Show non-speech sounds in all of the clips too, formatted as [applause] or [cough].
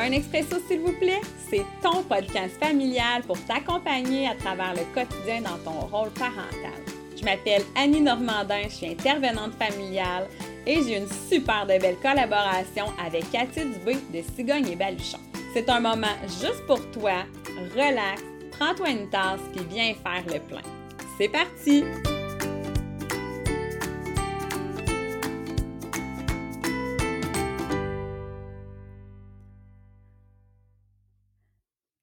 Un expresso, s'il vous plaît, c'est ton podcast familial pour t'accompagner à travers le quotidien dans ton rôle parental. Je m'appelle Annie Normandin, je suis intervenante familiale et j'ai une super de belle collaboration avec Cathy Dubé de Cigogne et Baluchon. C'est un moment juste pour toi, relax, prends-toi une tasse puis viens faire le plein. C'est parti!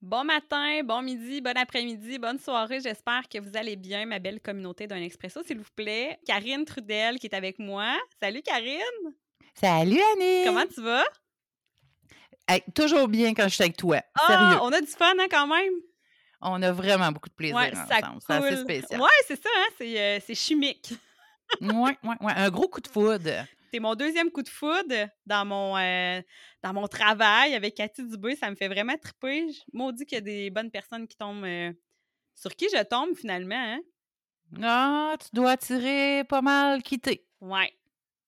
Bon matin, bon midi, bon après-midi, bonne soirée. J'espère que vous allez bien, ma belle communauté d'un expresso, s'il vous plaît. Karine Trudel qui est avec moi. Salut Karine! Salut Annie! Comment tu vas? toujours bien quand je suis avec toi. Ah, Sérieux. on a du fun hein, quand même? On a vraiment beaucoup de plaisir Ouais, ça ensemble. C'est assez spécial. Ouais, c'est ça, hein? c'est, euh, chimique. Ouais, ouais, ouais. Un gros coup de foudre. C'est mon deuxième coup de foudre dans mon, euh, dans mon travail avec Cathy Dubé. Ça me fait vraiment triper. Je- Maudit qu'il y a des bonnes personnes qui tombent. euh, sur qui je tombe finalement, hein? Ah, tu dois tirer pas mal quitter. Ouais,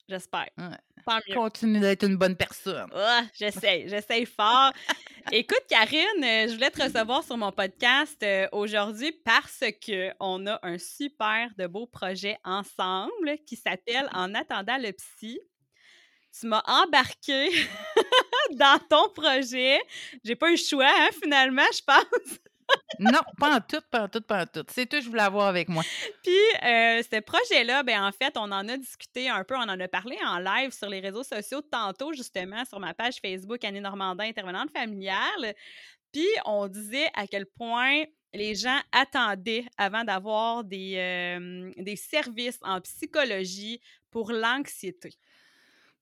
j'espère. Ouais. Continue d'être une bonne personne. Ah, j'essaye, j'essaye fort. [laughs] Écoute, Karine, euh, je voulais te recevoir sur mon podcast euh, aujourd'hui parce que on a un super de beau projet ensemble qui s'appelle En attendant le psy. Tu m'as embarqué [laughs] dans ton projet. J'ai pas eu le choix, hein, finalement, je pense. Non, pas en tout, pas en tout, pas en tout. C'est tout je voulais avoir avec moi. Puis, euh, ce projet-là, ben en fait, on en a discuté un peu, on en a parlé en live sur les réseaux sociaux tantôt, justement, sur ma page Facebook Annie Normandin, intervenante familiale. Puis, on disait à quel point les gens attendaient avant d'avoir des, euh, des services en psychologie pour l'anxiété.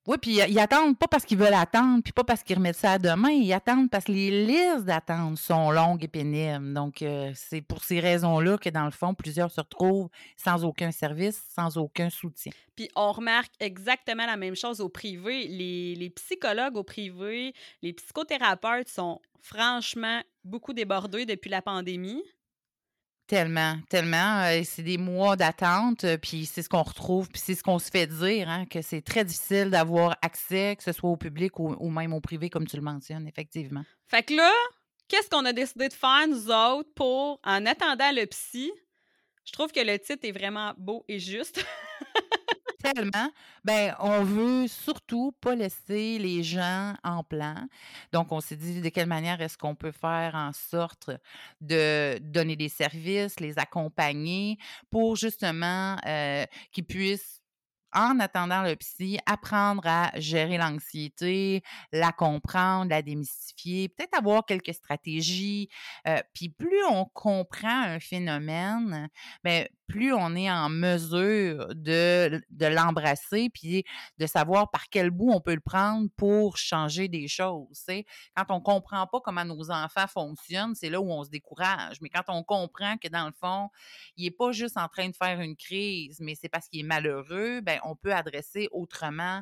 Oui, puis ils attendent pas parce qu'ils veulent attendre, puis pas parce qu'ils remettent ça à demain. Ils attendent parce que les listes d'attente sont longues et pénibles. Donc, euh, c'est pour ces raisons-là que, dans le fond, plusieurs se retrouvent sans aucun service, sans aucun soutien. Puis on remarque exactement la même chose au privé. Les, les psychologues au privé, les psychothérapeutes sont franchement beaucoup débordés depuis la pandémie. Tellement, tellement. euh, c'est des mois d'attente, euh, puis c'est ce qu'on retrouve, puis c'est ce qu'on se fait dire, hein, que c'est très difficile d'avoir accès, que ce soit au public ou, ou même au privé, comme tu le mentionnes, effectivement. Fait que là, qu'est-ce qu'on a décidé de faire, nous autres, pour, en attendant le psy, je trouve que le titre est vraiment beau et juste. [laughs] Tellement. Ben, on veut surtout pas laisser les gens en plan. Donc, on s'est dit de quelle manière est-ce qu'on peut faire en sorte de donner des services, les accompagner pour justement euh, qu'ils puissent en attendant le psy, apprendre à gérer l'anxiété, la comprendre, la démystifier, peut-être avoir quelques stratégies. Euh, puis plus on comprend un phénomène, ben, plus on est en mesure de, de l'embrasser, puis de savoir par quel bout on peut le prendre pour changer des choses. Quand on comprend pas comment nos enfants fonctionnent, c'est là où on se décourage. Mais quand on comprend que dans le fond, il n'est pas juste en train de faire une crise, mais c'est parce qu'il est malheureux, ben, on peut adresser autrement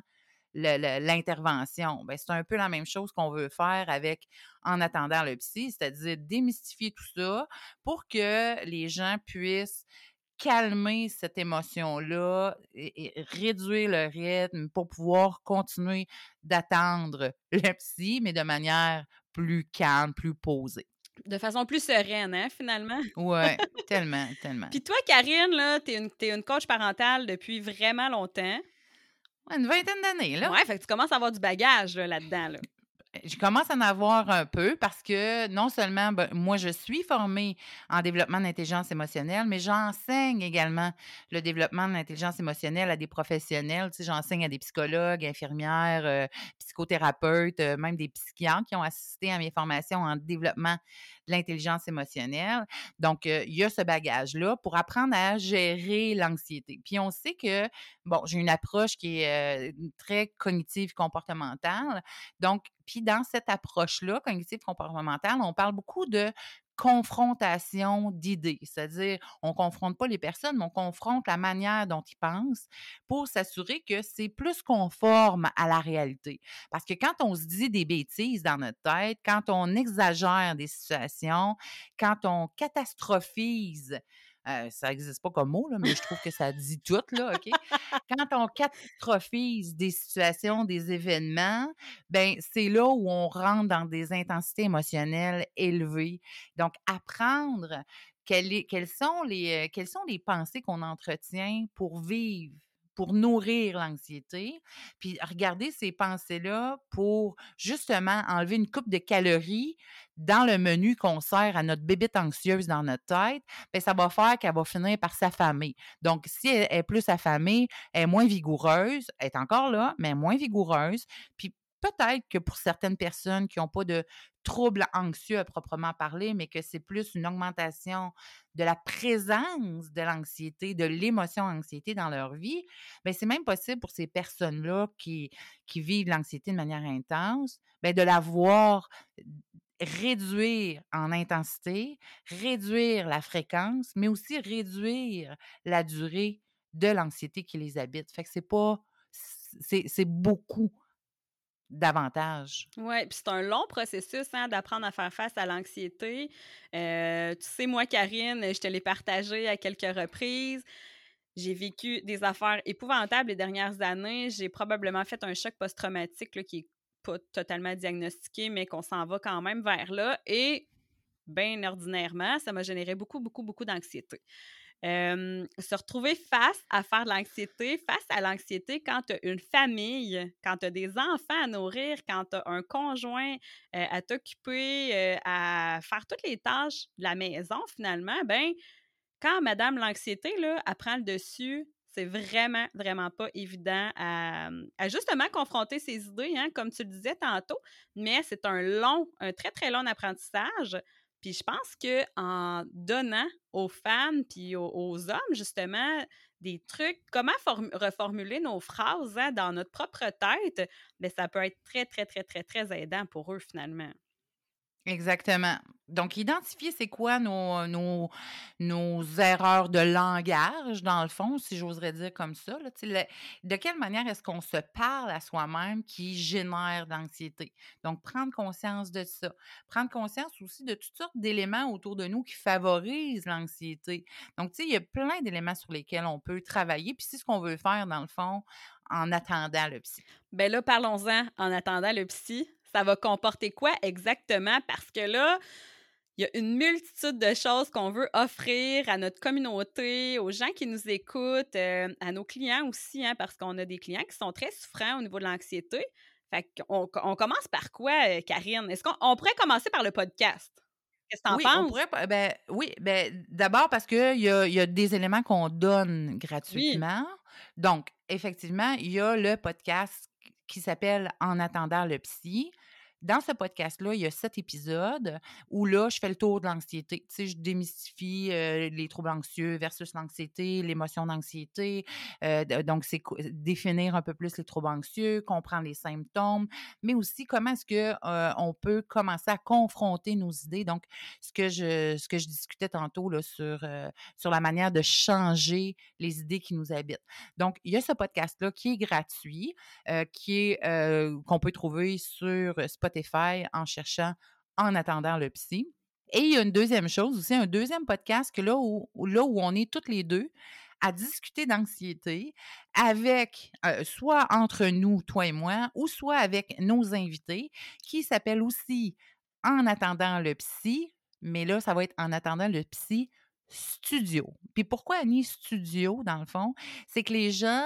l'intervention. Ben, c'est un peu la même chose qu'on veut faire avec en attendant le psy, c'est-à-dire démystifier tout ça pour que les gens puissent calmer cette émotion-là et, et réduire le rythme pour pouvoir continuer d'attendre [laughs] le psy, mais de manière plus calme, plus posée. De façon plus sereine, hein, finalement. Ouais, [laughs] tellement, tellement. Puis toi, Karine, là, t'es une, t'es une coach parentale depuis vraiment longtemps. Une vingtaine d'années, là. Ouais, fait que tu commences à avoir du bagage là, là-dedans. Là. Je commence à en avoir un peu parce que non seulement ben, moi je suis formée en développement d'intelligence émotionnelle, mais j'enseigne également le développement de l'intelligence émotionnelle à des professionnels. Tu sais, j'enseigne à des psychologues, infirmières, euh, psychothérapeutes, euh, même des psychiatres qui ont assisté à mes formations en développement l'intelligence émotionnelle. Donc, il y a ce bagage-là pour apprendre à gérer l'anxiété. Puis on sait que, bon, j'ai une approche qui est très cognitive comportementale. Donc, puis dans cette approche-là, cognitive comportementale, on parle beaucoup de confrontation d'idées, c'est-à-dire on confronte pas les personnes, mais on confronte la manière dont ils pensent pour s'assurer que c'est plus conforme à la réalité. Parce que quand on se dit des bêtises dans notre tête, quand on exagère des situations, quand on catastrophise euh, ça n'existe pas comme mot, là, mais je trouve que ça dit tout, là, OK? Quand on catastrophise des situations, des événements, ben c'est là où on rentre dans des intensités émotionnelles élevées. Donc, apprendre quelles, sont les, euh, quelles sont les pensées qu'on entretient pour vivre pour nourrir l'anxiété, puis regarder ces pensées-là pour justement enlever une coupe de calories dans le menu qu'on sert à notre bébête anxieuse dans notre tête, bien, ça va faire qu'elle va finir par s'affamer. Donc, si elle est plus affamée, elle est moins vigoureuse, est encore là, mais moins vigoureuse, puis peut-être que pour certaines personnes qui n'ont pas de troubles anxieux à proprement parler, mais que c'est plus une augmentation de la présence de l'anxiété, de l'émotion anxiété dans leur vie, bien, c'est même possible pour ces personnes-là qui, qui vivent l'anxiété de manière intense, bien, de la voir réduire en intensité, réduire la fréquence, mais aussi réduire la durée de l'anxiété qui les habite. Fait que c'est pas, c'est beaucoup davantage. Oui, puis c'est un long processus hein, d'apprendre à faire face à l'anxiété. Euh, tu sais, moi, Karine, je te l'ai partagé à quelques reprises. J'ai vécu des affaires épouvantables les dernières années. J'ai probablement fait un choc post-traumatique qui est pas totalement diagnostiqué, mais qu'on s'en va quand même vers là. Et bien ordinairement, ça m'a généré beaucoup, beaucoup, beaucoup d'anxiété se retrouver face à faire de l'anxiété, face à l'anxiété quand tu as une famille, quand tu as des enfants à nourrir, quand tu as un conjoint à t'occuper, à faire toutes les tâches de la maison, finalement, ben quand Madame l'anxiété, là, le dessus, c'est vraiment, vraiment pas évident à, à, justement confronter ses idées, hein, comme tu le disais tantôt, mais c'est un long, un très, très long apprentissage. Puis je pense qu'en donnant aux femmes puis aux, hommes, justement, des trucs, comment reformuler nos phrases hein, dans notre propre tête, bien, ça peut être très, très, très, très, très aidant pour eux, finalement. Exactement. Donc, identifier c'est quoi nos, nos, nos, erreurs de langage, dans le fond, si j'oserais dire comme ça. de quelle manière est-ce qu'on se parle à soi-même qui génère d'anxiété? Donc, prendre conscience de ça. Prendre conscience aussi de toutes sortes d'éléments autour de nous qui favorisent l'anxiété. Donc, tu sais, il y a plein d'éléments sur lesquels on peut travailler. Puis, c'est ce qu'on veut faire, dans le fond, en attendant le psy. Bien là, parlons-en en attendant le psy ça va comporter quoi exactement? Parce que là, il y a une multitude de choses qu'on veut offrir à notre communauté, aux gens qui nous écoutent, euh, à nos clients aussi, hein, parce qu'on a des clients qui sont très souffrants au niveau de l'anxiété. Fait qu'on on commence par quoi, euh, Karine? Est-ce qu'on pourrait commencer par le podcast? Qu'est-ce que tu en oui, penses? pourrait, ben, oui, ben, d'abord parce qu'il y a, y a des éléments qu'on donne gratuitement. Donc, effectivement, il y a le podcast qui s'appelle En attendant le psy. Dans ce podcast-là, il y a sept épisodes où là, je fais le tour de l'anxiété. Tu je démystifie les troubles anxieux versus l'anxiété, l'émotion d'anxiété. donc, c'est définir un peu plus les troubles anxieux, comprendre les symptômes, mais aussi comment est-ce que on peut commencer à confronter nos idées. Donc, ce que je, ce que je discutais tantôt là, sur, sur la manière de changer les idées qui nous habitent. Donc, il y a ce podcast-là qui est gratuit, qui est qu'on peut trouver sur Spotify en cherchant en attendant le psy. Et il y a une deuxième chose aussi, un deuxième podcast que là où, là on est toutes les deux à discuter d'anxiété avec, soit entre nous, toi et moi, ou soit avec nos invités, qui s'appelle aussi En attendant le psy, mais là, ça va être En attendant le psy studio. Puis pourquoi Annie studio, dans le fond? C'est que les gens,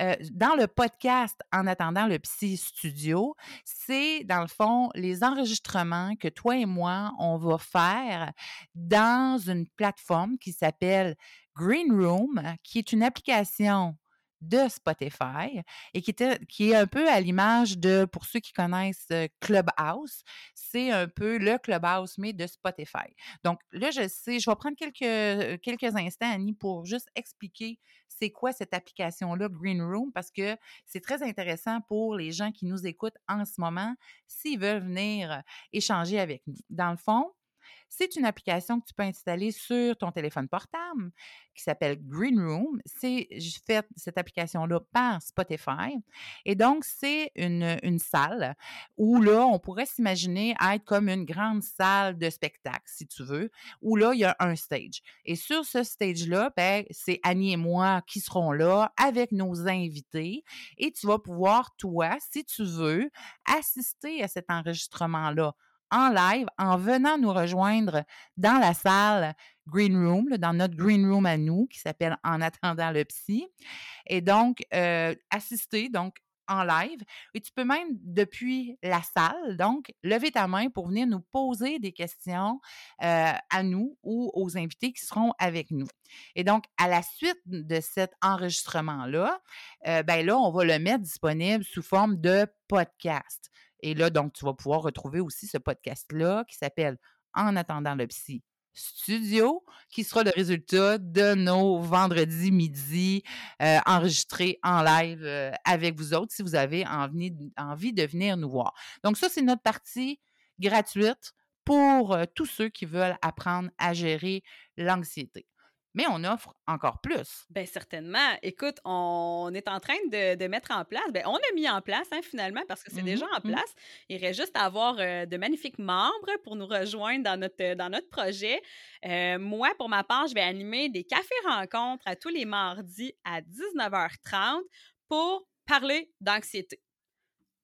euh, dans le podcast En attendant le psy studio, c'est dans le fond les enregistrements que toi et moi, on va faire dans une plateforme qui s'appelle Green Room, qui est une application de Spotify et qui, est un peu à l'image de, pour ceux qui connaissent euh, Clubhouse, c'est un peu le Clubhouse, mais de Spotify. Donc là, je sais, je vais prendre quelques, euh, quelques instants, Annie, pour juste expliquer c'est quoi cette application-là, Green Room, parce que c'est très intéressant pour les gens qui nous écoutent en ce moment s'ils veulent venir échanger avec nous. Dans le fond, C'est une application que tu peux installer sur ton téléphone portable qui s'appelle Green Room. C'est fait cette application-là par Spotify. Et donc, c'est une, une salle où là, on pourrait s'imaginer être comme une grande salle de spectacle, si tu veux, où là, il y a un stage. Et sur ce stage-là, ben, c'est Annie et moi qui seront là avec nos invités. Et tu vas pouvoir, toi, si tu veux, assister à cet enregistrement-là en live en venant nous rejoindre dans la salle Green Room, dans notre Green Room à nous, qui s'appelle En attendant le psy. Et donc, euh, assister donc en live. Et tu peux même, depuis la salle, donc, lever ta main pour venir nous poser des questions euh, à nous ou aux invités qui seront avec nous. Et donc, à la suite de cet enregistrement-là, euh, ben là, on va le mettre disponible sous forme de podcast. Et là, donc, tu vas pouvoir retrouver aussi ce podcast-là qui s'appelle En attendant le psy studio, qui sera le résultat de nos vendredis midi euh, enregistrés en live euh, avec vous autres si vous avez envie, de venir nous voir. Donc ça, c'est notre partie gratuite pour euh, tous ceux qui veulent apprendre à gérer l'anxiété mais on offre encore plus. Bien, certainement. Écoute, on est en train de, mettre en place, bien, on a mis en place hein, finalement parce que c'est mmh déjà en mmh. place. Il reste juste à avoir euh, de magnifiques membres pour nous rejoindre dans notre, dans notre projet. Euh, moi, pour ma part, je vais animer des cafés-rencontres à tous les mardis à 19h30 pour parler d'anxiété.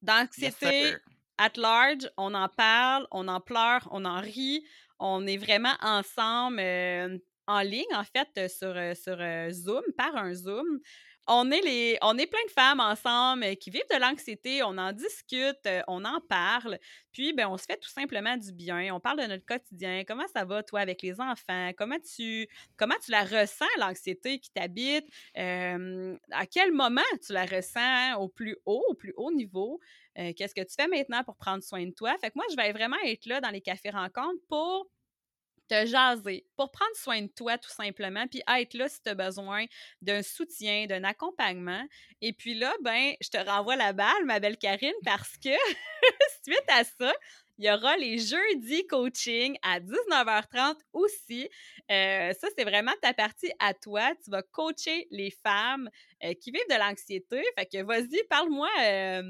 D'anxiété at large, on en parle, on en pleure, on en rit, on est vraiment ensemble. Euh, en ligne, en fait, euh, sur, euh, euh, Zoom, par un Zoom. On est, les, plein de femmes ensemble qui vivent de l'anxiété, on en discute, on en parle, puis ben, on se fait tout simplement du bien, on parle de notre quotidien, comment ça va toi avec les enfants, comment tu, comment tu la ressens, l'anxiété qui t'habite, à quel moment tu la ressens au plus haut, au plus haut niveau, qu'est-ce que tu fais maintenant pour prendre soin de toi? Fait que moi, je vais vraiment être là dans les cafés rencontres pour te jaser, pour prendre soin de toi tout simplement, puis être là si tu as besoin d'un soutien, d'un accompagnement. Et puis là, ben, je te renvoie la balle, ma belle Karine, [laughs] parce que [laughs] suite à ça, il y aura les jeudis coaching à 19h30 aussi. Euh, ça, c'est vraiment ta partie à toi. Tu vas coacher les femmes euh, qui vivent de l'anxiété. Fait que vas-y, parle-moi euh,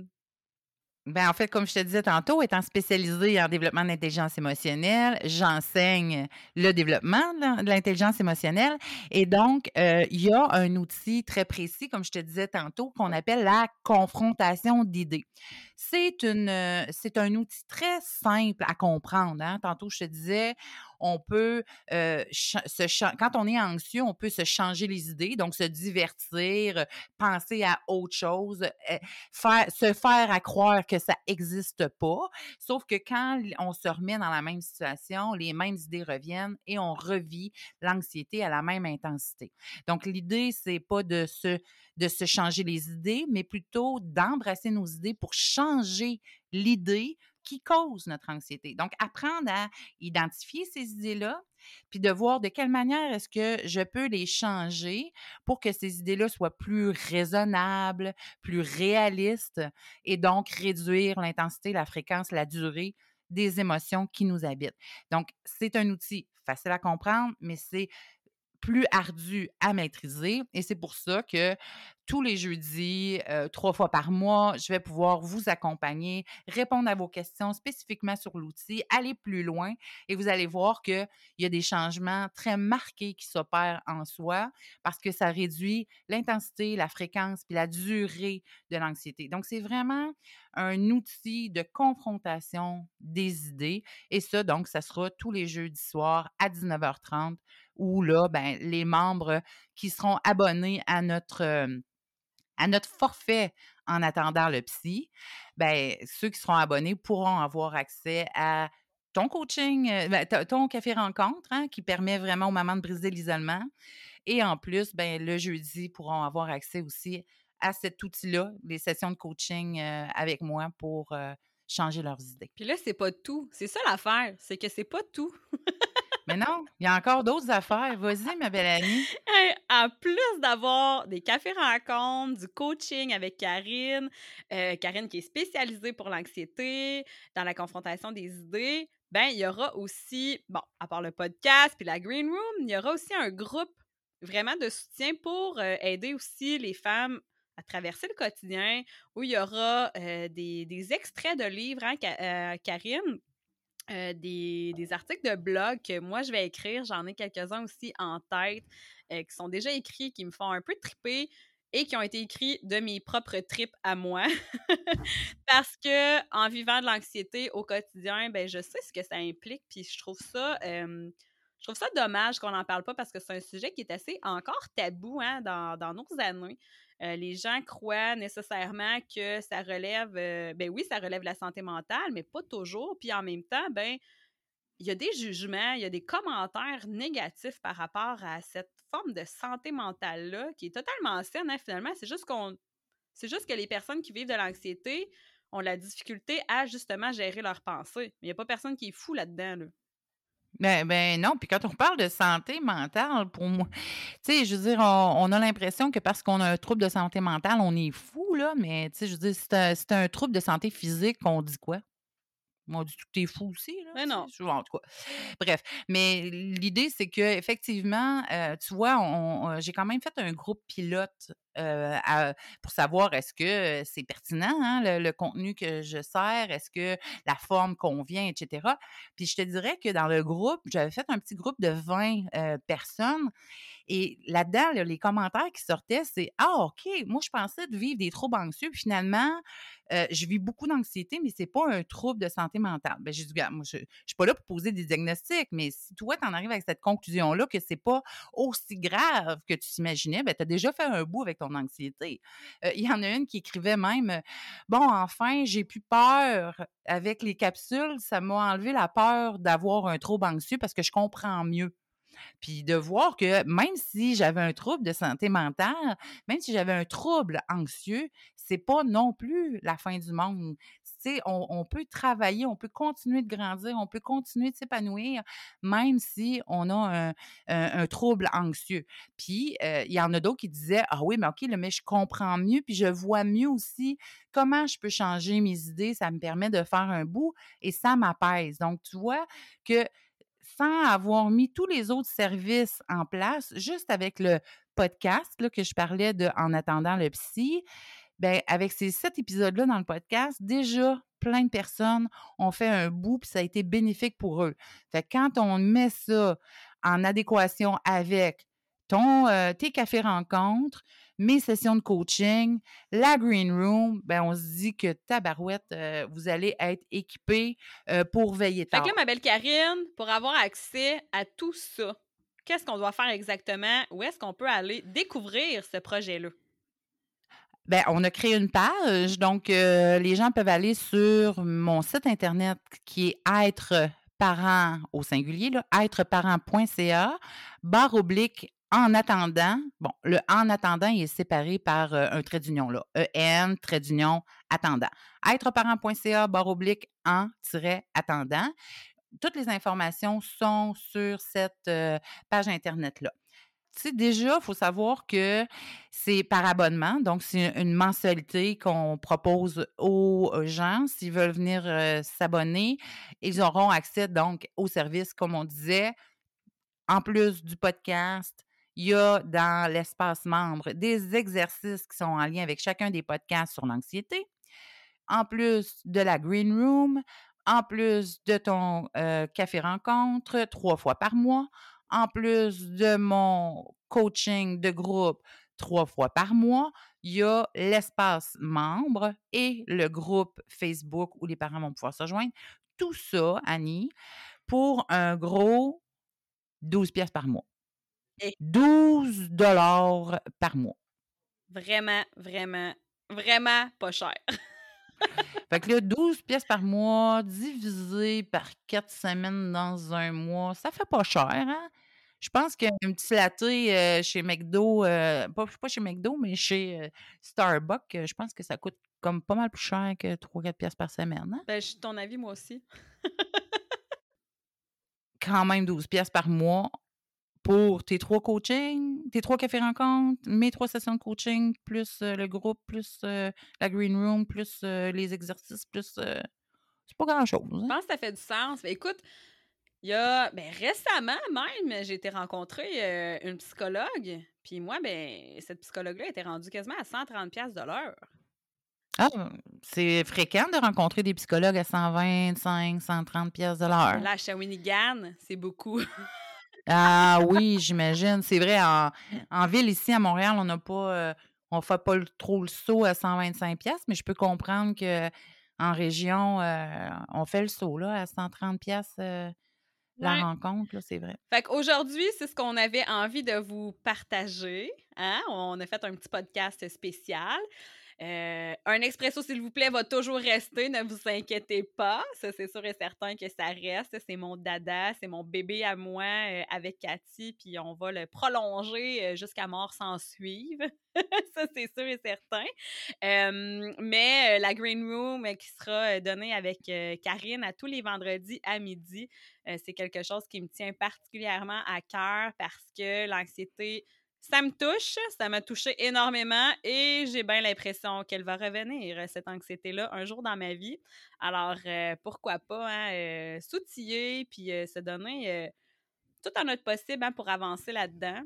ben, en fait, comme je te disais tantôt, étant spécialisée en développement d'intelligence émotionnelle, j'enseigne le développement de l'intelligence émotionnelle. Et donc, euh, il y a un outil très précis, comme je te disais tantôt, qu'on appelle la confrontation d'idées. C'est une, c'est un outil très simple à comprendre. Hein. Tantôt, je te disais, on peut se quand on est anxieux, on peut se changer les idées, donc se divertir, penser à autre chose, eh, faire, se faire à croire que ça n'existe pas. Sauf que quand on se remet dans la même situation, les mêmes idées reviennent et on revit l'anxiété à la même intensité. Donc l'idée c'est pas de se de se changer les idées, mais plutôt d'embrasser nos idées pour changer l'idée qui cause notre anxiété. Donc, apprendre à identifier ces idées-là, puis de voir de quelle manière est-ce que je peux les changer pour que ces idées-là soient plus raisonnables, plus réalistes, et donc réduire l'intensité, la fréquence, la durée des émotions qui nous habitent. Donc, c'est un outil facile à comprendre, mais c'est plus ardu à maîtriser. Et c'est pour ça que tous les jeudis, euh, trois fois par mois, je vais pouvoir vous accompagner, répondre à vos questions spécifiquement sur l'outil, aller plus loin et vous allez voir qu'il y a des changements très marqués qui s'opèrent en soi parce que ça réduit l'intensité, la fréquence puis la durée de l'anxiété. Donc, c'est vraiment un outil de confrontation des idées et ça, donc, ça sera tous les jeudis soirs à 19h30 où là, ben, les membres qui seront abonnés à notre euh, à notre forfait en attendant le psy, ben, ceux qui seront abonnés pourront avoir accès à ton coaching, euh, ben, ton café rencontre, hein, qui permet vraiment au moment de briser l'isolement. Et en plus, ben, le jeudi, pourront avoir accès aussi à cet outil-là, les sessions de coaching euh, avec moi pour euh, changer leurs idées. Puis là, c'est pas tout. C'est ça l'affaire, c'est que c'est pas tout. [laughs] Mais non, il y a encore d'autres affaires. Vas-y, ma belle amie. en plus d'avoir des cafés rencontres, du coaching avec Karine, euh, Karine qui est spécialisée pour l'anxiété, dans la confrontation des idées, ben il y aura aussi, bon, à part le podcast puis la Green Room, il y aura aussi un groupe vraiment de soutien pour euh, aider aussi les femmes à traverser le quotidien, où il y aura euh, des, extraits de livres, hein, euh, des, articles de blog que moi je vais écrire. J'en ai quelques-uns aussi en tête qui sont déjà écrits, qui me font un peu triper et qui ont été écrits de mes propres tripes à moi. [laughs] Parce que en vivant de l'anxiété au quotidien, ben je sais ce que ça implique, puis je trouve ça. je trouve ça dommage qu'on n'en parle pas parce que c'est un sujet qui est assez encore tabou hein, dans, dans, nos années. Euh, les gens croient nécessairement que ça relève, euh, ben oui, ça relève la santé mentale, mais pas toujours. Puis en même temps, ben il y a des jugements, il y a des commentaires négatifs par rapport à cette forme de santé mentale-là qui est totalement saine, hein, finalement. C'est juste qu'on. C'est juste que les personnes qui vivent de l'anxiété ont la difficulté à justement gérer leurs pensées. Mais il n'y a pas personne qui est fou là-dedans. Là. Ben, ben non, puis quand on parle de santé mentale, pour moi, tu sais, je veux dire, on, a l'impression que parce qu'on a un trouble de santé mentale, on est fou, là, mais tu sais, je veux dire, c'est un, un, trouble de santé physique, on dit quoi? On dit que es fou aussi, là. Mais non. En tout cas. Bref. Mais l'idée, c'est que effectivement, euh, tu vois, j'ai quand même fait un groupe pilote euh, pour savoir est-ce que c'est pertinent, hein, le, contenu que je sers, est-ce que la forme convient, etc. Puis je te dirais que dans le groupe, j'avais fait un petit groupe de 20 euh, personnes et là-dedans, les commentaires qui sortaient, c'est Ah, OK, moi, je pensais de vivre des troubles anxieux. Puis finalement, euh, je vis beaucoup d'anxiété, mais c'est pas un trouble de santé mentale. Ben, j'ai dit, je, ne suis pas là pour poser des diagnostics, mais si toi, tu en arrives avec cette conclusion-là que c'est pas aussi grave que tu t'imaginais, ben, tu as déjà fait un bout avec anxiété. Euh, il y en a une qui écrivait même Bon, enfin, j'ai plus peur avec les capsules, ça m'a enlevé la peur d'avoir un trouble anxieux parce que je comprends mieux. Puis de voir que même si j'avais un trouble de santé mentale, même si j'avais un trouble anxieux, c'est pas non plus la fin du monde. On, peut travailler, on peut continuer de grandir, on peut continuer de s'épanouir, même si on a un, trouble anxieux. Puis, euh, il y en a d'autres qui disaient, ah oui, mais OK, mais je comprends mieux, puis je vois mieux aussi comment je peux changer mes idées, ça me permet de faire un bout et ça m'apaise. Donc, tu vois que sans avoir mis tous les autres services en place, juste avec le podcast que je parlais de En attendant le psy, ben avec ces sept épisodes-là dans le podcast, déjà plein de personnes ont fait un bout puis ça a été bénéfique pour eux. Fait quand on met ça en adéquation avec ton, euh, tes cafés rencontres, mes sessions de coaching, la green room, ben on se dit que tabarouette, euh, vous allez être équipé euh, pour veiller tard. Fait que ma belle Karine, pour avoir accès à tout ça, qu'est-ce qu'on doit faire exactement? Où est-ce qu'on peut aller découvrir ce projet-là? Ben, on a créé une page, donc les gens peuvent aller sur mon site internet qui est être parent au singulier, êtreparent.ca, barre oblique en attendant, bon, le en attendant est séparé par euh, un trait d'union là, EN, trait d'union, attendant. Êtreparent.ca, barre oblique, en, tiret, attendant. Toutes les informations sont sur cette euh, page Internet-là. Sais, déjà, il faut savoir que c'est par abonnement, donc c'est une mensualité qu'on propose aux gens. S'ils veulent venir euh, s'abonner, ils auront accès donc au service, comme on disait, en plus du podcast, il y a dans l'espace membre des exercices qui sont en lien avec chacun des podcasts sur l'anxiété. En plus de la Green Room, en plus de ton euh, café rencontre trois fois par mois, en plus de mon coaching de groupe trois fois par mois, il y a l'espace membre et le groupe Facebook où les parents vont pouvoir se joindre. Tout ça, Annie, pour un gros 12 pièces par mois. 12 dollars par mois. Vraiment, vraiment, vraiment pas cher. [laughs] fait que là, 12 pièces par mois divisé par 4 semaines dans un mois, ça fait pas cher, hein? Je pense qu'un petit latte euh, chez McDo, euh, pas, chez McDo, mais chez euh, Starbucks, je pense que ça coûte comme pas mal plus cher que 3-4 pièces par semaine. Hein? Ben, je suis ton avis, moi aussi. Quand même 12 pièces par mois, pour tes trois coachings, tes trois cafés rencontres, mes trois sessions de coaching, plus euh, le groupe, plus euh, la green room, plus euh, les exercices, plus c'est pas grand-chose. Je hein. pense que ça fait du sens. Ben, écoute, il y a ben, récemment même, j'ai été rencontrer une psychologue. Puis moi, ben, cette psychologue-là était rendue quasiment à 130 pièces de l'heure. Ah, c'est fréquent de rencontrer des psychologues à 125, 130 pièces de l'heure. Là, à Shawinigan, c'est beaucoup. [laughs] Ah oui, j'imagine. C'est vrai, en, en ville ici à Montréal, on n'a pas, euh, on fait pas le- trop le saut à 125 pièces, mais je peux comprendre que en région, euh, on fait le saut là à 130 pièces la Ouais. rencontre, c'est vrai. Fait qu'aujourd'hui, c'est ce qu'on avait envie de vous partager. Hein? On a fait un petit podcast spécial. Euh, un expresso, s'il vous plaît, va toujours rester, ne vous inquiétez pas. Ça, c'est sûr et certain que ça reste. C'est mon dada, c'est mon bébé à moi euh, avec Cathy, puis on va le prolonger euh, jusqu'à mort sans suivre. [laughs] ça, c'est sûr et certain. Mais la Green Room qui sera donnée avec Karine à tous les vendredis à midi, c'est quelque chose qui me tient particulièrement à cœur parce que l'anxiété, ça me touche, ça m'a touché énormément et j'ai bien l'impression qu'elle va revenir, euh, cette anxiété-là, un jour dans ma vie. Alors, euh, pourquoi pas hein, euh, s'outiller puis se donner tout en notre possible hein, pour avancer là-dedans.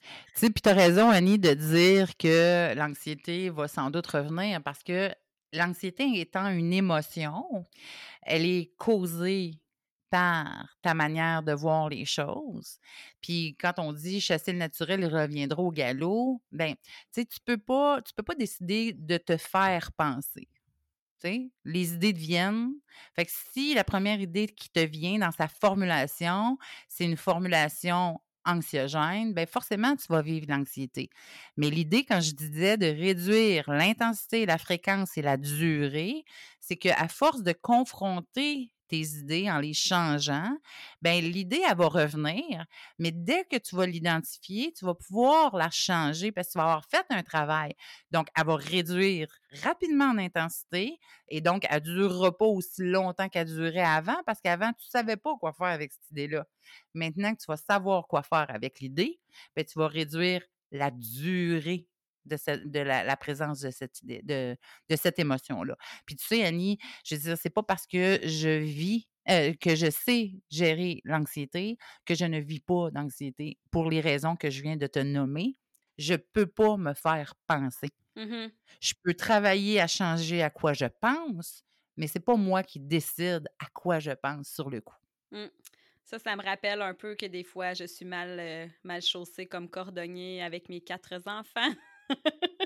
Tu sais, puis tu as raison, Annie, de dire que l'anxiété va sans doute revenir parce que l'anxiété étant une émotion, elle est causée ta manière de voir les choses. Puis quand on dit chasser le naturel, il reviendra au galop, ben, tu sais, tu peux pas, tu peux pas décider de te faire penser. Tu sais, les idées te viennent. Fait que si la première idée qui te vient dans sa formulation, c'est une formulation anxiogène, ben forcément, tu vas vivre l'anxiété. Mais l'idée, quand je disais de réduire l'intensité, la fréquence et la durée, c'est qu'à force de confronter tes idées en les changeant, ben l'idée, elle va revenir, mais dès que tu vas l'identifier, tu vas pouvoir la changer parce que tu vas avoir fait un travail. Donc, elle va réduire rapidement en intensité et donc, elle ne durera pas aussi longtemps qu'elle durait avant parce qu'avant, tu ne savais pas quoi faire avec cette idée-là. Maintenant que tu vas savoir quoi faire avec l'idée, ben, tu vas réduire la durée de, ce- de la, la présence de cette idée, de, de cette émotion-là. Puis tu sais, Annie, je veux dire, c'est pas parce que je vis, euh, que je sais gérer l'anxiété, que je ne vis pas d'anxiété pour les raisons que je viens de te nommer. Je peux pas me faire penser. Mhm. Je peux travailler à changer à quoi je pense, mais c'est pas moi qui décide à quoi je pense sur le coup. Mm. Ça, ça me rappelle un peu que des fois, je suis mal, euh, mal chaussée comme cordonnier avec mes quatre enfants. [laughs] [laughs]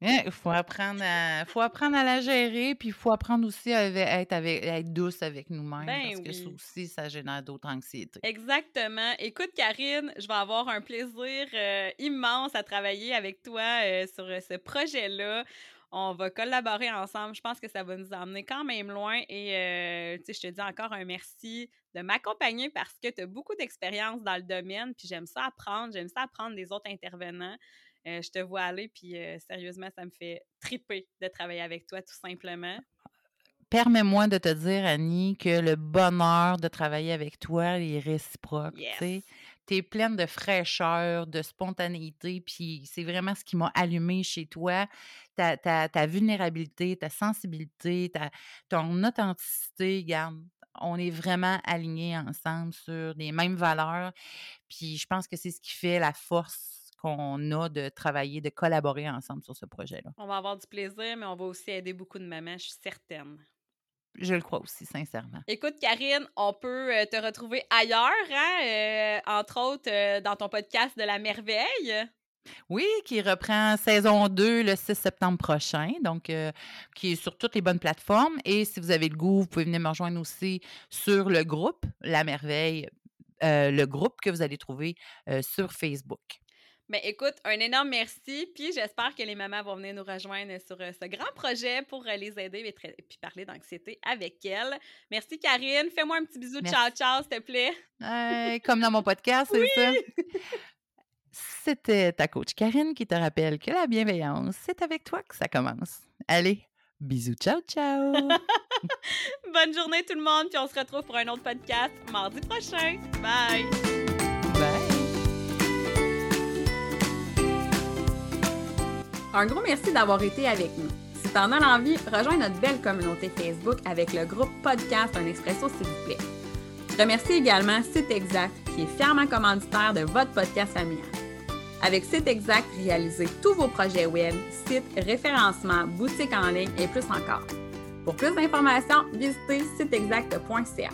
Il faut apprendre à faut apprendre à la gérer, puis il faut apprendre aussi à, être, avec, à être douce avec nous-mêmes, Ben parce que ça aussi, ça génère d'autres anxiétés. Exactement. Écoute, Karine, je vais avoir un plaisir euh, immense à travailler avec toi euh, sur euh, ce projet-là. On va collaborer ensemble. Je pense que ça va nous emmener quand même loin. Et euh, je te dis encore un merci de m'accompagner parce que tu as beaucoup d'expérience dans le domaine. Puis j'aime ça apprendre. J'aime ça apprendre des autres intervenants. Euh, je te vois aller. Puis euh, sérieusement, ça me fait triper de travailler avec toi, tout simplement. Permets-moi de te dire, Annie, que le bonheur de travailler avec toi est réciproque. Yes. Tu es pleine de fraîcheur, de spontanéité, puis c'est vraiment ce qui m'a allumé chez toi. Ta, ta, ta vulnérabilité, ta sensibilité, ta, ton authenticité, regarde, on est vraiment alignés ensemble sur les mêmes valeurs. Puis je pense que c'est ce qui fait la force qu'on a de travailler, de collaborer ensemble sur ce projet-là. On va avoir du plaisir, mais on va aussi aider beaucoup de mamans, je suis certaine. Je le crois aussi, sincèrement. Écoute, Karine, on peut euh, te retrouver ailleurs, hein, euh, entre autres euh, dans ton podcast de la merveille. Oui, qui reprend saison 2 le 6 septembre prochain, donc euh, qui est sur toutes les bonnes plateformes. Et si vous avez le goût, vous pouvez venir me rejoindre aussi sur le groupe La Merveille, le groupe que vous allez trouver sur Facebook. Mais écoute, un énorme merci, puis j'espère que les mamans vont venir nous rejoindre sur euh, ce grand projet pour euh, les aider et, tra- puis parler d'anxiété avec elles. Merci Karine, fais-moi un petit bisou de ciao ciao, s'il te plaît. Euh, comme dans mon podcast, c'est ça? C'était ta coach Karine qui te rappelle que la bienveillance, c'est avec toi que ça commence. Allez, bisous, ciao, ciao! [laughs] Bonne journée tout le monde, puis on se retrouve pour un autre podcast mardi prochain. Bye! Un gros merci d'avoir été avec nous. Si tu en as l'envie, rejoins notre belle communauté Facebook avec le groupe Podcast Un Expresso, s'il vous plaît. Je remercie également Site Exact, qui est fièrement commanditaire de votre podcast familial. Avec Site Exact, réalisez tous vos projets web, sites, référencement, boutiques en ligne et plus encore. Pour plus d'informations, visitez siteexact.ca.